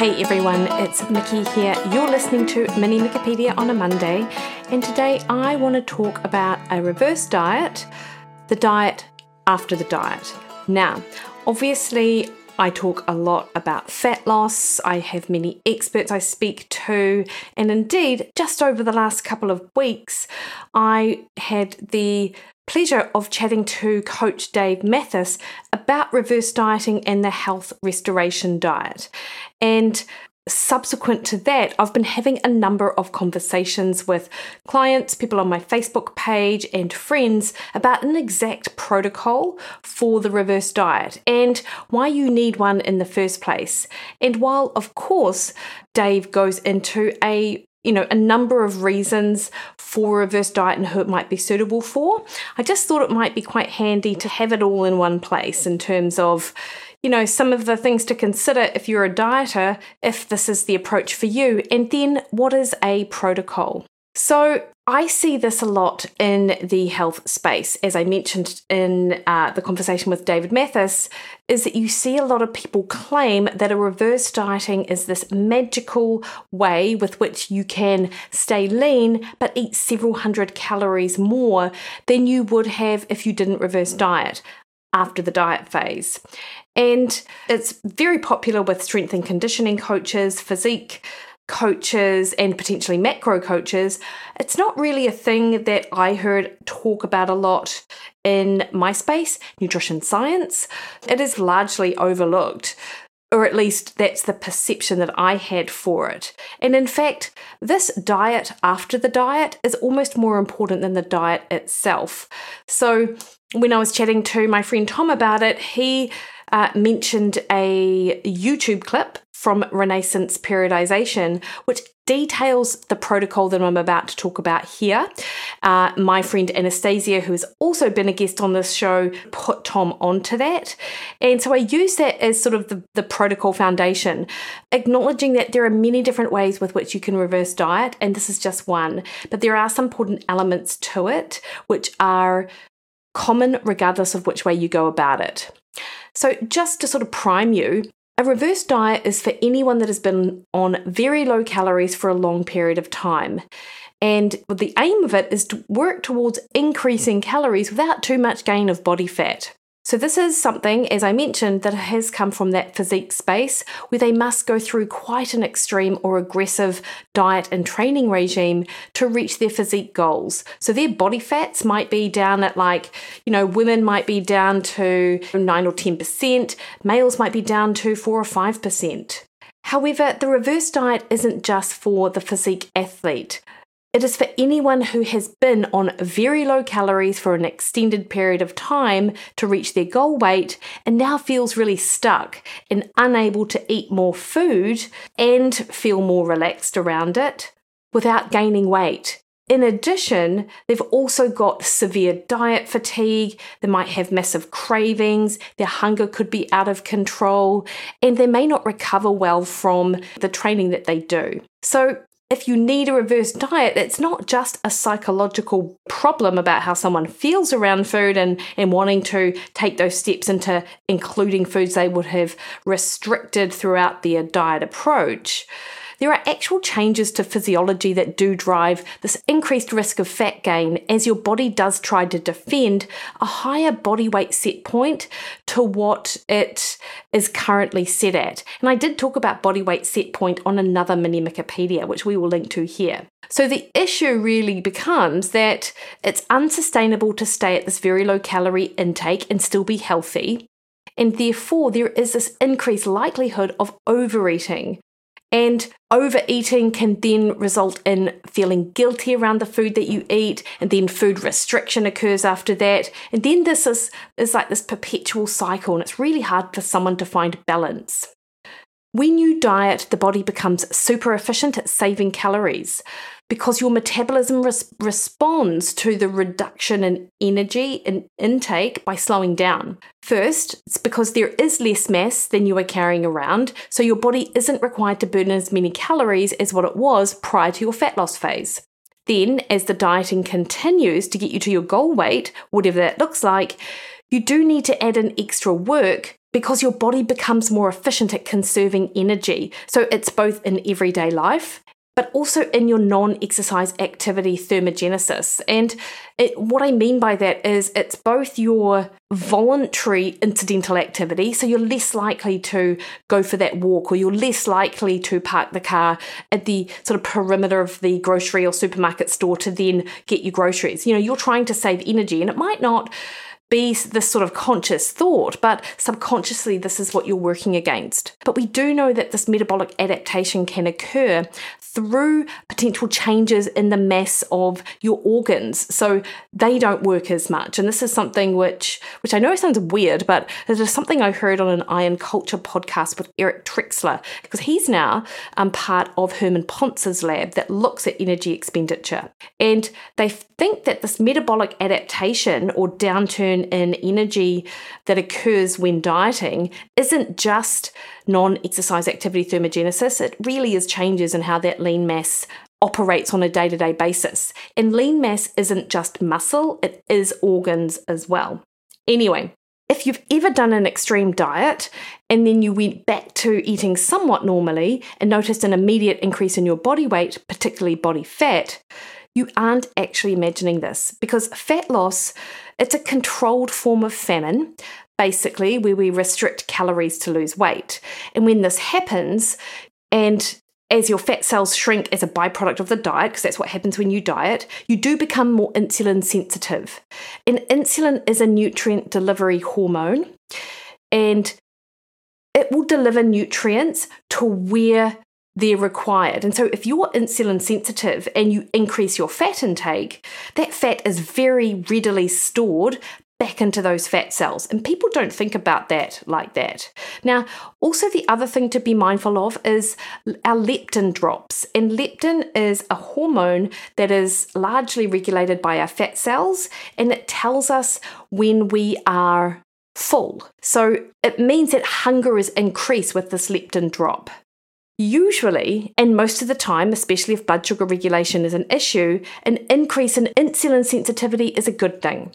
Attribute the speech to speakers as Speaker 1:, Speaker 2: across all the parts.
Speaker 1: Hey everyone, it's Mikki here. You're listening to Mini Mikkipedia on a Monday, and today I want to talk about a reverse diet, the diet after the diet. Now, obviously, I talk a lot about fat loss. I have many experts I speak to, and indeed, just over the last couple of weeks, I had the pleasure of chatting to Coach Dave Mathis about reverse dieting and the health restoration diet. And subsequent to that, I've been having a number of conversations with clients, people on my Facebook page, and friends about an exact protocol for the reverse diet and why you need one in the first place. And while, of course, Dave goes into a you know, a number of reasons for reverse diet and who it might be suitable for. I just thought it might be quite handy to have it all in one place in terms of, you know, some of the things to consider if you're a dieter, if this is the approach for you, and then what is a protocol. So, I see this a lot in the health space, as I mentioned in uh, the conversation with David Mathis, is that you see a lot of people claim that a reverse dieting is this magical way with which you can stay lean but eat several hundred calories more than you would have if you didn't reverse diet after the diet phase. And it's very popular with strength and conditioning coaches, physique coaches and potentially macro coaches, it's not really a thing that I heard talk about a lot in my space, nutrition science. It is largely overlooked. Or at least that's the perception that I had for it. And in fact, this diet after the diet is almost more important than the diet itself. So, when I was chatting to my friend Tom about it, he uh, mentioned a YouTube clip from Renaissance Periodization, which details the protocol that I'm about to talk about here. Uh, my friend Anastasia, who has also been a guest on this show, put Tom onto that. And so I use that as sort of the, the protocol foundation, acknowledging that there are many different ways with which you can reverse diet, and this is just one. But there are some important elements to it, which are common regardless of which way you go about it. So, just to sort of prime you, a reverse diet is for anyone that has been on very low calories for a long period of time. And the aim of it is to work towards increasing calories without too much gain of body fat. So, this is something, as I mentioned, that has come from that physique space where they must go through quite an extreme or aggressive diet and training regime to reach their physique goals. So, their body fats might be down at like, you know, women might be down to 9 or 10%, males might be down to 4 or 5%. However, the reverse diet isn't just for the physique athlete. It is for anyone who has been on very low calories for an extended period of time to reach their goal weight and now feels really stuck and unable to eat more food and feel more relaxed around it without gaining weight. In addition, they've also got severe diet fatigue, they might have massive cravings, their hunger could be out of control, and they may not recover well from the training that they do. So, if you need a reverse diet, it's not just a psychological problem about how someone feels around food and, and wanting to take those steps into including foods they would have restricted throughout their diet approach there are actual changes to physiology that do drive this increased risk of fat gain as your body does try to defend a higher body weight set point to what it is currently set at. And I did talk about body weight set point on another mini Mikkipedia, which we will link to here. So the issue really becomes that it's unsustainable to stay at this very low calorie intake and still be healthy. And therefore, there is this increased likelihood of overeating, and overeating can then result in feeling guilty around the food that you eat, and then food restriction occurs after that. And then this is, is like this perpetual cycle, and it's really hard for someone to find balance. When you diet, the body becomes super efficient at saving calories because your metabolism res- responds to the reduction in energy and intake by slowing down. First, it's because there is less mass than you are carrying around, so your body isn't required to burn as many calories as what it was prior to your fat loss phase. Then, as the dieting continues to get you to your goal weight, whatever that looks like, you do need to add in extra work because your body becomes more efficient at conserving energy. So it's both in everyday life but also in your non exercise activity thermogenesis. And it, what I mean by that is it's both your voluntary incidental activity, so you're less likely to go for that walk or you're less likely to park the car at the sort of perimeter of the grocery or supermarket store to then get your groceries. You know, you're trying to save energy and it might not be this sort of conscious thought, but subconsciously, this is what you're working against. But we do know that this metabolic adaptation can occur through potential changes in the mass of your organs. So they don't work as much. And this is something which which I know sounds weird but it is something I heard on an Iron Culture podcast with Eric Trexler because he's now um, part of Herman Pontzer's lab that looks at energy expenditure. And they think that this metabolic adaptation or downturn in energy that occurs when dieting isn't just non exercise activity thermogenesis, it really is changes in how that lean mass operates on a day to day basis. And lean mass isn't just muscle, it is organs as well. Anyway, if you've ever done an extreme diet and then you went back to eating somewhat normally and noticed an immediate increase in your body weight, particularly body fat, you aren't actually imagining this because fat loss it's a controlled form of famine basically where we restrict calories to lose weight. And when this happens, and as your fat cells shrink as a byproduct of the diet, because that's what happens when you diet, you do become more insulin sensitive. And insulin is a nutrient delivery hormone, and it will deliver nutrients to where they're required. And so, if you're insulin sensitive and you increase your fat intake, that fat is very readily stored back into those fat cells. And people don't think about that like that. Now, also, the other thing to be mindful of is our leptin drops. And leptin is a hormone that is largely regulated by our fat cells, and it tells us when we are full. So it means that hunger is increased with this leptin drop. Usually, and most of the time, especially if blood sugar regulation is an issue, an increase in insulin sensitivity is a good thing.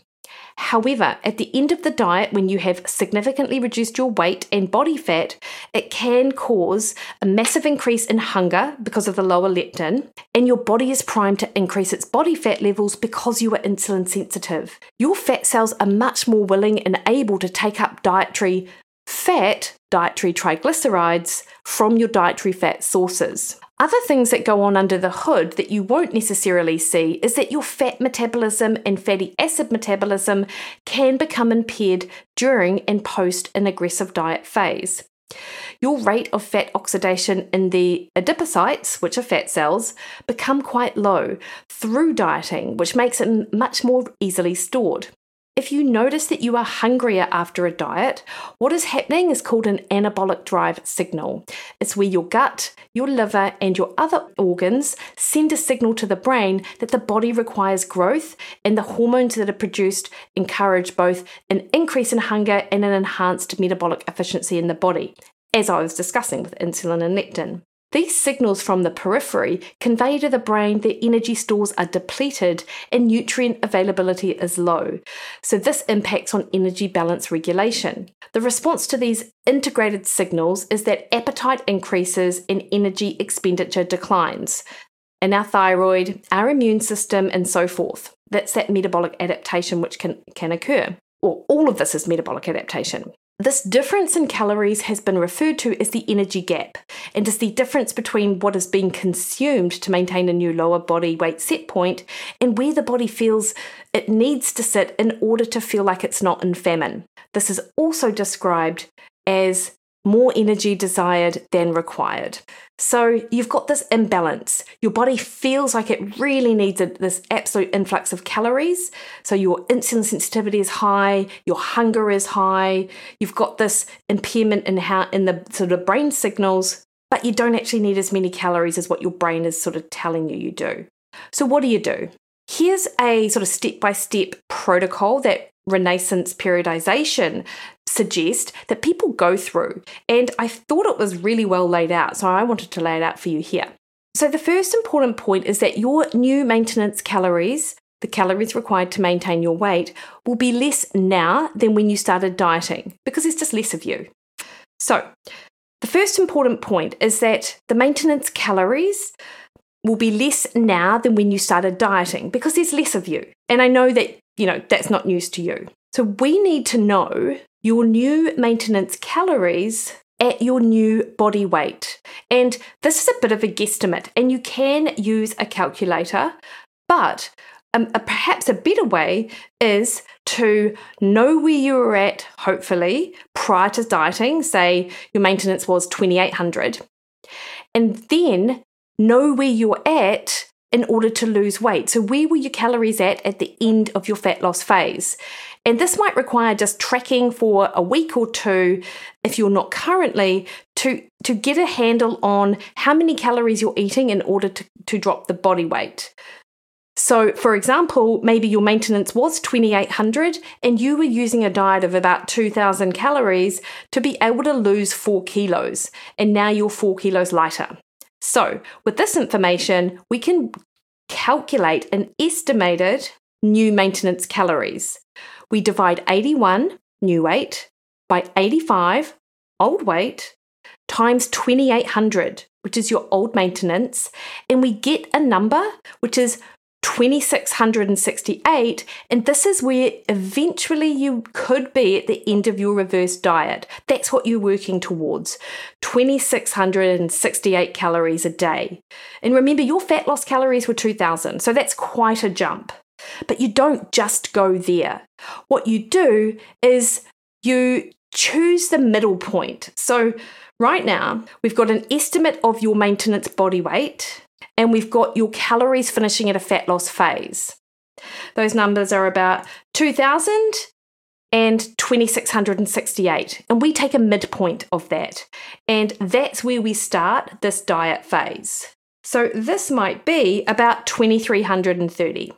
Speaker 1: However, at the end of the diet, when you have significantly reduced your weight and body fat, it can cause a massive increase in hunger because of the lower leptin, and your body is primed to increase its body fat levels because you are insulin sensitive. Your fat cells are much more willing and able to take up dietary fat, dietary triglycerides, from your dietary fat sources. Other things that go on under the hood that you won't necessarily see is that your fat metabolism and fatty acid metabolism can become impaired during and post an aggressive diet phase. Your rate of fat oxidation in the adipocytes, which are fat cells, become quite low through dieting, which makes it much more easily stored. If you notice that you are hungrier after a diet, what is happening is called an anabolic drive signal. It's where your gut, your liver, and your other organs send a signal to the brain that the body requires growth, and the hormones that are produced encourage both an increase in hunger and an enhanced metabolic efficiency in the body, as I was discussing with insulin and leptin. These signals from the periphery convey to the brain that energy stores are depleted and nutrient availability is low. So, this impacts on energy balance regulation. The response to these integrated signals is that appetite increases and energy expenditure declines in our thyroid, our immune system, and so forth. That's that metabolic adaptation which can, can occur. Or all of this is metabolic adaptation. This difference in calories has been referred to as the energy gap and is the difference between what is being consumed to maintain a new lower body weight set point and where the body feels it needs to sit in order to feel like it's not in famine. This is also described as more energy desired than required. So you've got this imbalance. Your body feels like it really needs a, this absolute influx of calories. So your insulin sensitivity is high, your hunger is high. You've got this impairment in how in the sort of brain signals, but you don't actually need as many calories as what your brain is sort of telling you you do. So what do you do? Here's a sort of step by step protocol that Renaissance periodization suggest that people go through. And I thought it was really well laid out, so I wanted to lay it out for you here. So, the first important point is that your new maintenance calories, the calories required to maintain your weight, will be less now than when you started dieting because there's just less of you. So, the first important point is that the maintenance calories will be less now than when you started dieting because there's less of you. And I know that, you know, that's not news to you. So we need to know your new maintenance calories at your new body weight. And this is a bit of a guesstimate, and you can use a calculator, but um, a, perhaps a better way is to know where you were at, hopefully, prior to dieting. Say your maintenance was 2800, and then know where you're at in order to lose weight. So, where were your calories at at the end of your fat loss phase? And this might require just tracking for a week or two if you're not currently to, to get a handle on how many calories you're eating in order to, to drop the body weight. So, for example, maybe your maintenance was 2800 and you were using a diet of about 2000 calories to be able to lose four kilos, and now you're four kilos lighter. So, with this information, we can calculate an estimated new maintenance calories. We divide 81, new weight, by 85, old weight, times 2800, which is your old maintenance, and we get a number which is 2668 and this is where eventually you could be at the end of your reverse diet. That's what you're working towards 2668 calories a day. And remember your fat loss calories were 2000 so that's quite a jump but you don't just go there what you do is you choose the middle point so right now we've got an estimate of your maintenance body weight and we've got your calories finishing at a fat loss phase. Those numbers are about 2000 and 2668. And we take a midpoint of that. And that's where we start this diet phase. So this might be about 2330.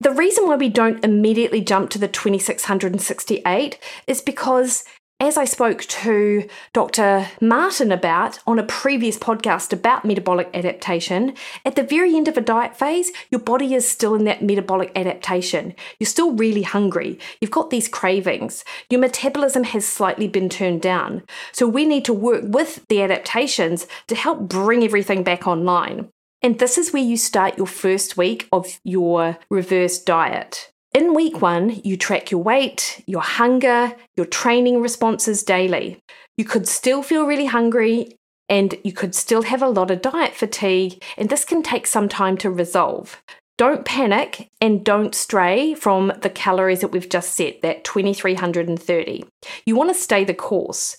Speaker 1: The reason why we don't immediately jump to the 2668 is because as I spoke to Dr. Martin about on a previous podcast about metabolic adaptation, at the very end of a diet phase, your body is still in that metabolic adaptation. You're still really hungry. You've got these cravings. Your metabolism has slightly been turned down. So we need to work with the adaptations to help bring everything back online. And this is where you start your first week of your reverse diet. In week one, you track your weight, your hunger, your training responses daily. You could still feel really hungry and you could still have a lot of diet fatigue, and this can take some time to resolve. Don't panic and don't stray from the calories that we've just set, that 2330. You want to stay the course.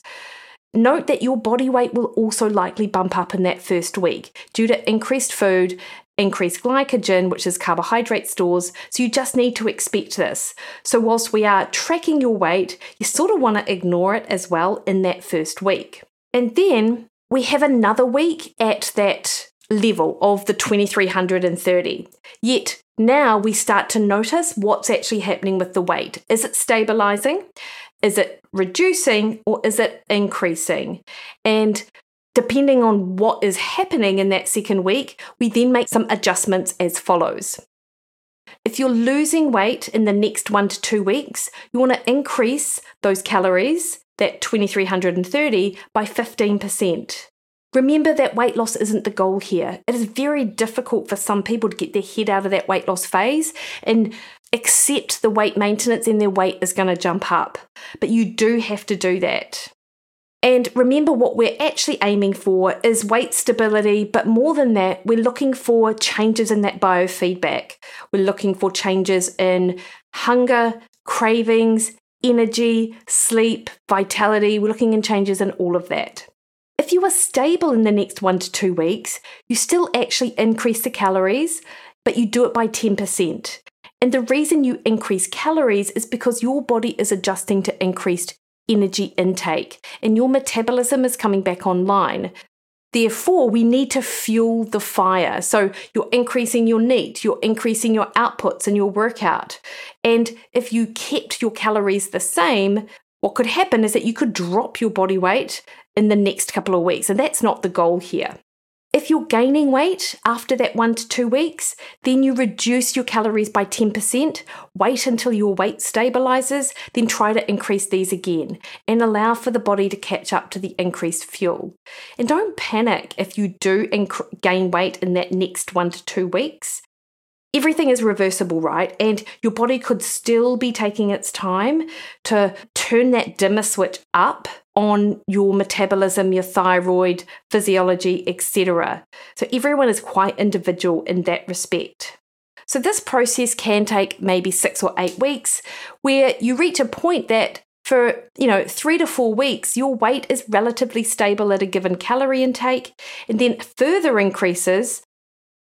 Speaker 1: Note that your body weight will also likely bump up in that first week due to increased food increased glycogen, which is carbohydrate stores. So you just need to expect this. So, whilst we are tracking your weight, you sort of want to ignore it as well in that first week. And then we have another week at that level of the 2330. Yet now we start to notice what's actually happening with the weight. Is it stabilizing? Is it reducing or is it increasing? And Depending on what is happening in that second week, we then make some adjustments as follows. If you're losing weight in the next one to two weeks, you want to increase those calories, that 2330, by 15%. Remember that weight loss isn't the goal here. It is very difficult for some people to get their head out of that weight loss phase and accept the weight maintenance and their weight is going to jump up. But you do have to do that. And remember, what we're actually aiming for is weight stability, but more than that, we're looking for changes in that biofeedback. We're looking for changes in hunger, cravings, energy, sleep, vitality. We're looking in changes in all of that. If you are stable in the next one to two weeks, you still actually increase the calories, but you do it by 10%. And the reason you increase calories is because your body is adjusting to increased energy intake and your metabolism is coming back online. Therefore, we need to fuel the fire. So, you're increasing your NEAT, you're increasing your outputs in your workout. And if you kept your calories the same, what could happen is that you could drop your body weight in the next couple of weeks. And that's not the goal here. If you're gaining weight after that one to two weeks, then you reduce your calories by 10%, wait until your weight stabilizes, then try to increase these again and allow for the body to catch up to the increased fuel. And don't panic if you do inc- gain weight in that next one to two weeks. Everything is reversible, right? And your body could still be taking its time to turn that dimmer switch up on your metabolism, your thyroid, physiology, etc. So everyone is quite individual in that respect. So this process can take maybe 6 or 8 weeks where you reach a point that for, you know, 3 to 4 weeks your weight is relatively stable at a given calorie intake and then further increases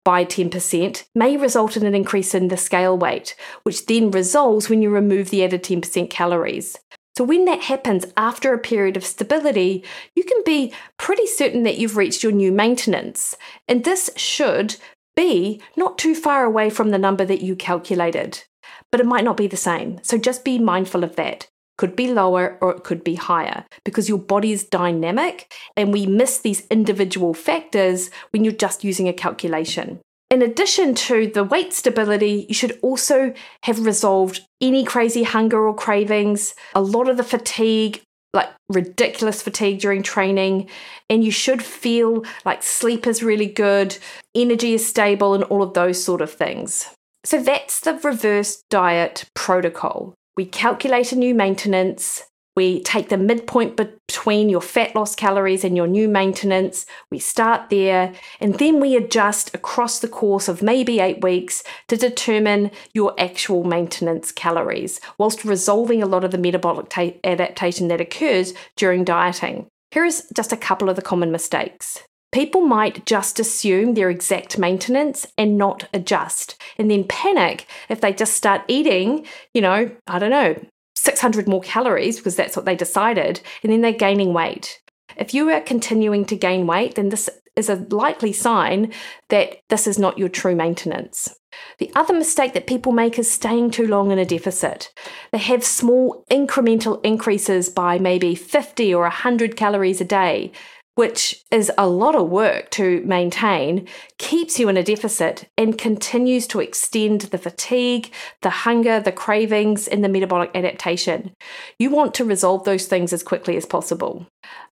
Speaker 1: by 10% may result in an increase in the scale weight, which then resolves when you remove the added 10% calories. So, when that happens after a period of stability, you can be pretty certain that you've reached your new maintenance. And this should be not too far away from the number that you calculated, but it might not be the same. So, just be mindful of that. Could be lower or it could be higher because your body is dynamic and we miss these individual factors when you're just using a calculation. In addition to the weight stability, you should also have resolved any crazy hunger or cravings, a lot of the fatigue, like ridiculous fatigue during training, and you should feel like sleep is really good, energy is stable, and all of those sort of things. So that's the reverse diet protocol. We calculate a new maintenance, we take the midpoint between your fat loss calories and your new maintenance. We start there and then we adjust across the course of maybe eight weeks to determine your actual maintenance calories, whilst resolving a lot of the metabolic ta- adaptation that occurs during dieting. Here is just a couple of the common mistakes. People might just assume their exact maintenance and not adjust, and then panic if they just start eating, you know, I don't know, 600 more calories because that's what they decided, and then they're gaining weight. If you are continuing to gain weight, then this is a likely sign that this is not your true maintenance. The other mistake that people make is staying too long in a deficit. They have small incremental increases by maybe 50 or 100 calories a day, which is a lot of work to maintain, keeps you in a deficit and continues to extend the fatigue, the hunger, the cravings, and the metabolic adaptation. You want to resolve those things as quickly as possible.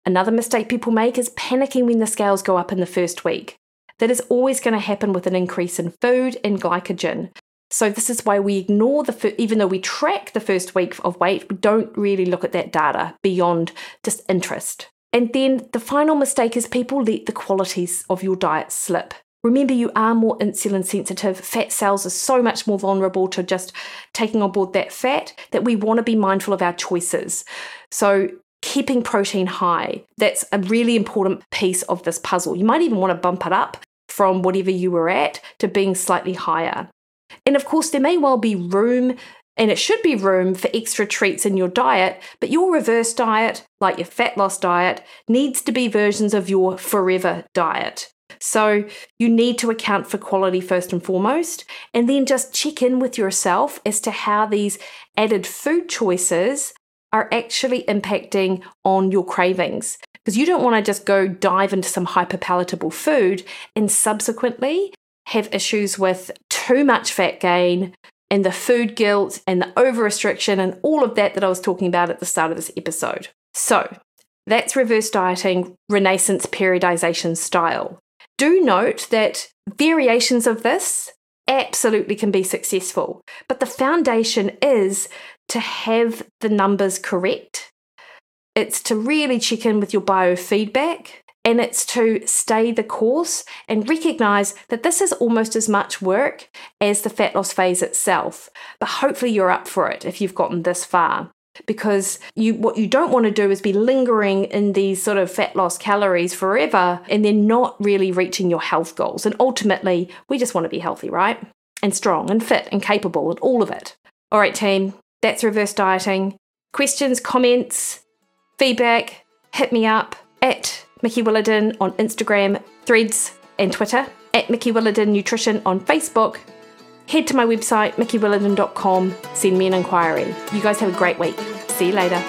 Speaker 1: Another mistake people make is panicking when the scales go up in the first week. That is always going to happen with an increase in food and glycogen. So this is why we ignore the even though we track the first week of weight, we don't really look at that data beyond just interest. And then the final mistake is people let the qualities of your diet slip. Remember, you are more insulin sensitive. Fat cells are so much more vulnerable to just taking on board that fat that we want to be mindful of our choices. So, keeping protein high, that's a really important piece of this puzzle. You might even want to bump it up from whatever you were at to being slightly higher. And of course, there may well be room and it should be room for extra treats in your diet, but your reverse diet, like your fat loss diet, needs to be versions of your forever diet. So you need to account for quality first and foremost, and then just check in with yourself as to how these added food choices are actually impacting on your cravings. Because you don't want to just go dive into some hyperpalatable food and subsequently have issues with too much fat gain, and the food guilt and the over restriction and all of that that I was talking about at the start of this episode. So, that's reverse dieting, Renaissance periodization style. Do note that variations of this absolutely can be successful, but the foundation is to have the numbers correct. It's to really check in with your biofeedback and it's to stay the course and recognize that this is almost as much work as the fat loss phase itself. But hopefully, you're up for it if you've gotten this far. Because you, what you don't want to do is be lingering in these sort of fat loss calories forever and then not really reaching your health goals. And ultimately, we just want to be healthy, right? And strong and fit and capable and all of it. All right, team, that's reverse dieting. Questions, comments, feedback, hit me up at Mikki Williden on Instagram, Threads, and Twitter, at Mikki Williden Nutrition on Facebook. Head to my website, mikkiwilliden.com, send me an inquiry. You guys have a great week. See you later.